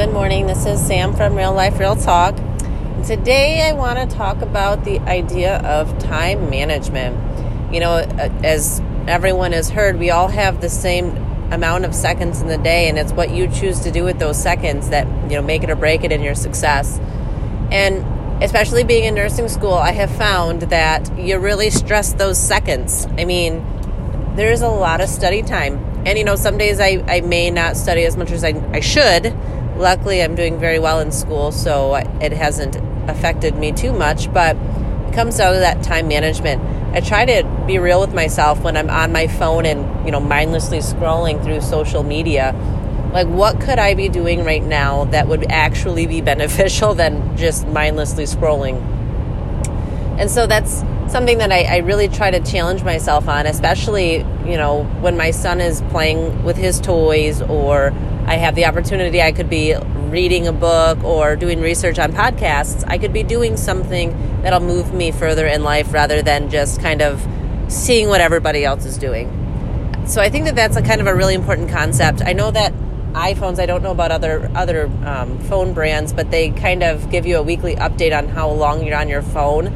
Good morning. This is Sam from Real Life Real Talk. Today I want to talk about the idea of time management. You know, uh, as everyone has heard, we all have the same amount of seconds in the day, and it's what you choose to do with those seconds that, you know, make it or break it in your success. And especially being in nursing school, I have found that you really stress those seconds. I mean, there's a lot of study time. And, you know, some days I, I may not study as much as I, I should luckily i'm doing very well in school so it hasn't affected me too much but it comes down to that time management. I try to be real with myself when i'm on my phone and you know mindlessly scrolling through social media. Like what could i be doing right now that would actually be beneficial than just mindlessly scrolling? And so that's something that I, I, really try to challenge myself on, especially, you know, when my son is playing with his toys or I have the opportunity, I could be reading a book or doing research on podcasts. I could be doing something that'll move me further in life rather than just kind of seeing what everybody else is doing. So I think that that's a kind of a really important concept. I know that iPhones, I don't know about other other um, phone brands, but they kind of give you a weekly update on how long you're on your phone.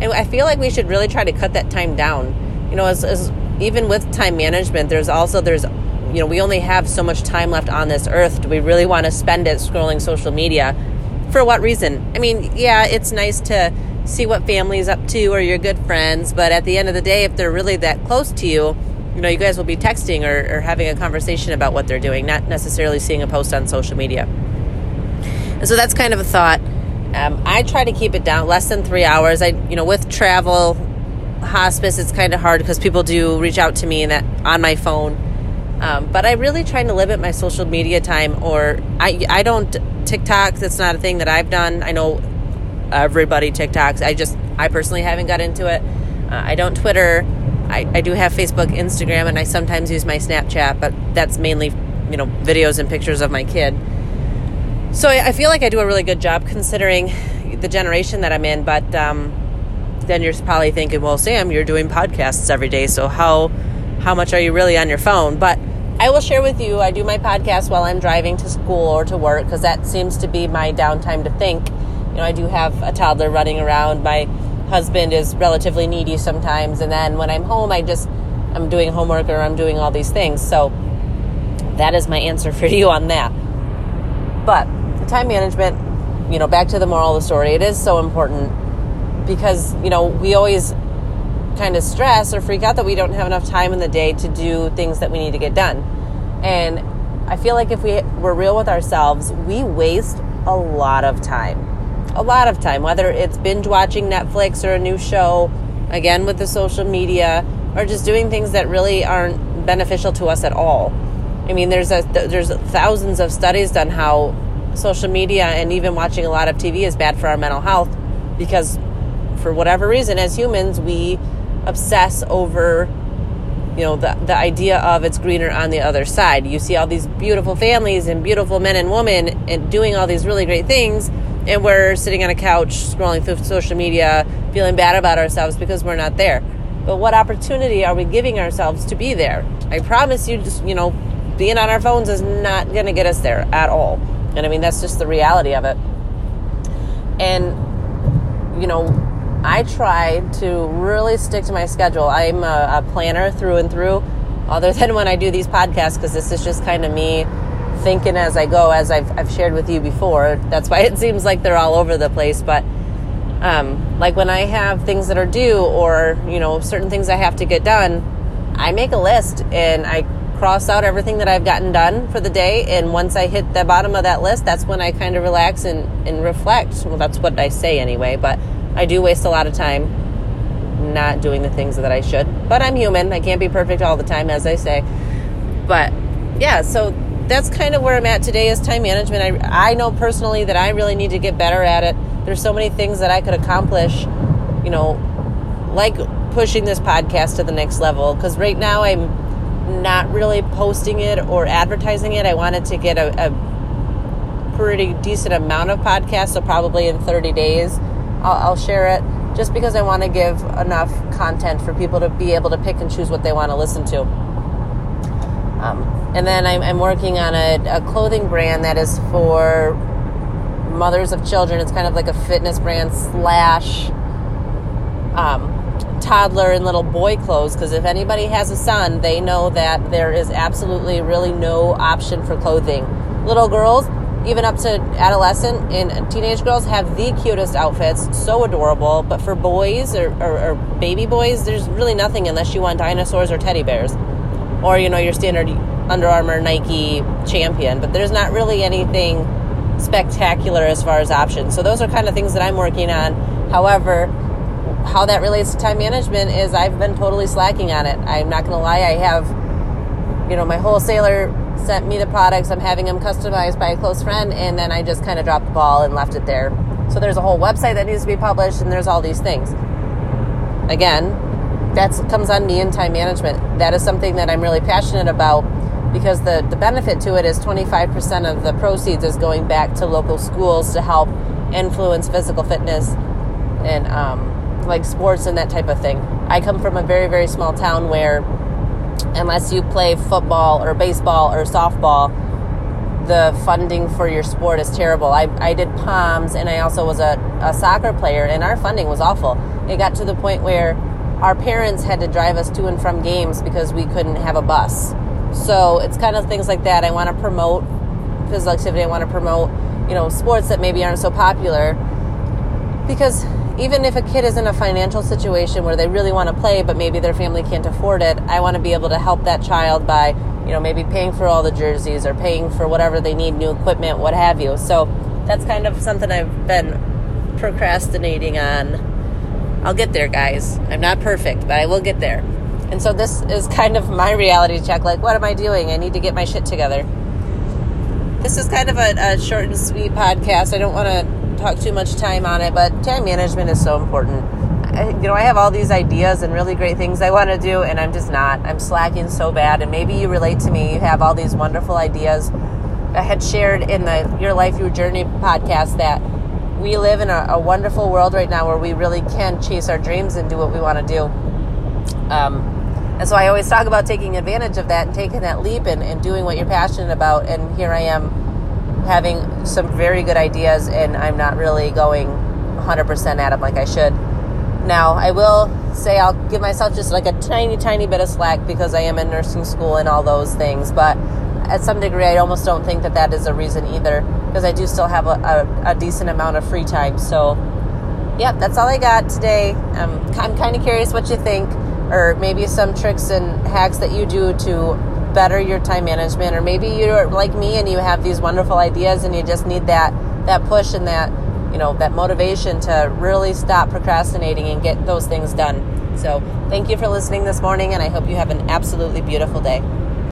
And I feel like we should really try to cut that time down. You know, as, as even with time management, there's also there's you know, we only have so much time left on this earth. Do we really want to spend it scrolling social media? For what reason? I mean, yeah, it's nice to see what family's up to or your good friends, but at the end of the day, if they're really that close to you, you know, you guys will be texting or, or having a conversation about what they're doing, not necessarily seeing a post on social media. And so that's kind of a thought. Um, I try to keep it down less than three hours. I, you know, with travel, hospice, it's kind of hard because people do reach out to me that on my phone um, but I really try to limit my social media time, or I I don't TikTok. That's not a thing that I've done. I know everybody TikToks. I just I personally haven't got into it. Uh, I don't Twitter. I, I do have Facebook, Instagram, and I sometimes use my Snapchat, but that's mainly you know videos and pictures of my kid. So I, I feel like I do a really good job considering the generation that I'm in. But um, then you're probably thinking, well, Sam, you're doing podcasts every day, so how how much are you really on your phone? But I will share with you, I do my podcast while I'm driving to school or to work because that seems to be my downtime to think. You know, I do have a toddler running around. My husband is relatively needy sometimes. And then when I'm home, I just, I'm doing homework or I'm doing all these things. So that is my answer for you on that. But the time management, you know, back to the moral of the story, it is so important because, you know, we always kind of stress or freak out that we don't have enough time in the day to do things that we need to get done. And I feel like if we were real with ourselves, we waste a lot of time. A lot of time, whether it's binge watching Netflix or a new show, again with the social media, or just doing things that really aren't beneficial to us at all. I mean, there's a there's thousands of studies done how social media and even watching a lot of TV is bad for our mental health because for whatever reason as humans we obsess over you know the the idea of it's greener on the other side. You see all these beautiful families and beautiful men and women and doing all these really great things and we're sitting on a couch scrolling through social media feeling bad about ourselves because we're not there. But what opportunity are we giving ourselves to be there? I promise you just, you know, being on our phones is not going to get us there at all. And I mean that's just the reality of it. And you know, I try to really stick to my schedule. I'm a, a planner through and through, other than when I do these podcasts, because this is just kind of me thinking as I go, as I've, I've shared with you before. That's why it seems like they're all over the place. But um, like when I have things that are due or, you know, certain things I have to get done, I make a list and I cross out everything that I've gotten done for the day. And once I hit the bottom of that list, that's when I kind of relax and, and reflect. Well, that's what I say anyway. But I do waste a lot of time not doing the things that I should. But I'm human. I can't be perfect all the time, as I say. But yeah, so that's kind of where I'm at today is time management. I, I know personally that I really need to get better at it. There's so many things that I could accomplish, you know, like pushing this podcast to the next level. Because right now I'm not really posting it or advertising it. I wanted to get a, a pretty decent amount of podcasts, so probably in 30 days I'll, I'll share it just because I want to give enough content for people to be able to pick and choose what they want to listen to. Um, and then I'm, I'm, working on a, a clothing brand that is for mothers of children. It's kind of like a fitness brand slash um, toddler and little boy clothes because if anybody has a son, they know that there is absolutely really no option for clothing. Little girls, even up to adolescent and teenage girls, have the cutest outfits, so adorable. But for boys or, or, or baby boys, there's really nothing unless you want dinosaurs or teddy bears, or you know your standard Under Armour, Nike champion. But there's not really anything spectacular as far as options. So those are kind of things that I'm working on. However, how that relates to time management is I've been totally slacking on it. I'm not going to lie. I have, you know, my wholesaler sent me the products. I'm having them customized by a close friend, and then I just kind of dropped the ball and left it there. So there's a whole website that needs to be published, and there's all these things. Again, that comes on me in time management. That is something that I'm really passionate about because the, the benefit to it is 25% of the proceeds is going back to local schools to help influence physical fitness and um, like sports and that type of thing. I come from a very, very small town where, unless you play football or baseball or softball, the funding for your sport is terrible. I, I did POMs and I also was a, a soccer player, and our funding was awful. It got to the point where our parents had to drive us to and from games because we couldn't have a bus. So it's kind of things like that. I want to promote physical activity. I want to promote, you know, sports that maybe aren't so popular because even if a kid is in a financial situation where they really want to play, but maybe their family can't afford it, I want to be able to help that child by, you know, maybe paying for all the jerseys or paying for whatever they need, new equipment, what have you. So that's kind of something I've been procrastinating on. I'll get there, guys. I'm not perfect, but I will get there. And so this is kind of my reality check. Like, what am I doing? I need to get my shit together. This is kind of a, a short and sweet podcast. I don't want to talk too much time on it, but time management is so important. I, you know, I have all these ideas and really great things I want to do, and I'm just not. I'm slacking so bad, and maybe you relate to me. You have all these wonderful ideas. I had shared in the Your Life, Your Journey podcast that we live in a, a wonderful world right now where we really can chase our dreams and do what we want to do. Um, and so I always talk about taking advantage of that and taking that leap and, and doing what you're passionate about. And here I am having some very good ideas and I'm not really going 100% at them like I should. Now, I will say I'll give myself just like a tiny, tiny bit of slack because I am in nursing school and all those things, but at some degree, I almost don't think that that is a reason either because I do still have a, a, a, decent amount of free time. So, yeah, that's all I got today. Um, I'm kind of curious what you think, or maybe some tricks and hacks that you do to better your time management or maybe you're like me and you have these wonderful ideas and you just need that that push and that you know that motivation to really stop procrastinating and get those things done. So thank you for listening this morning and i hope you have an absolutely beautiful day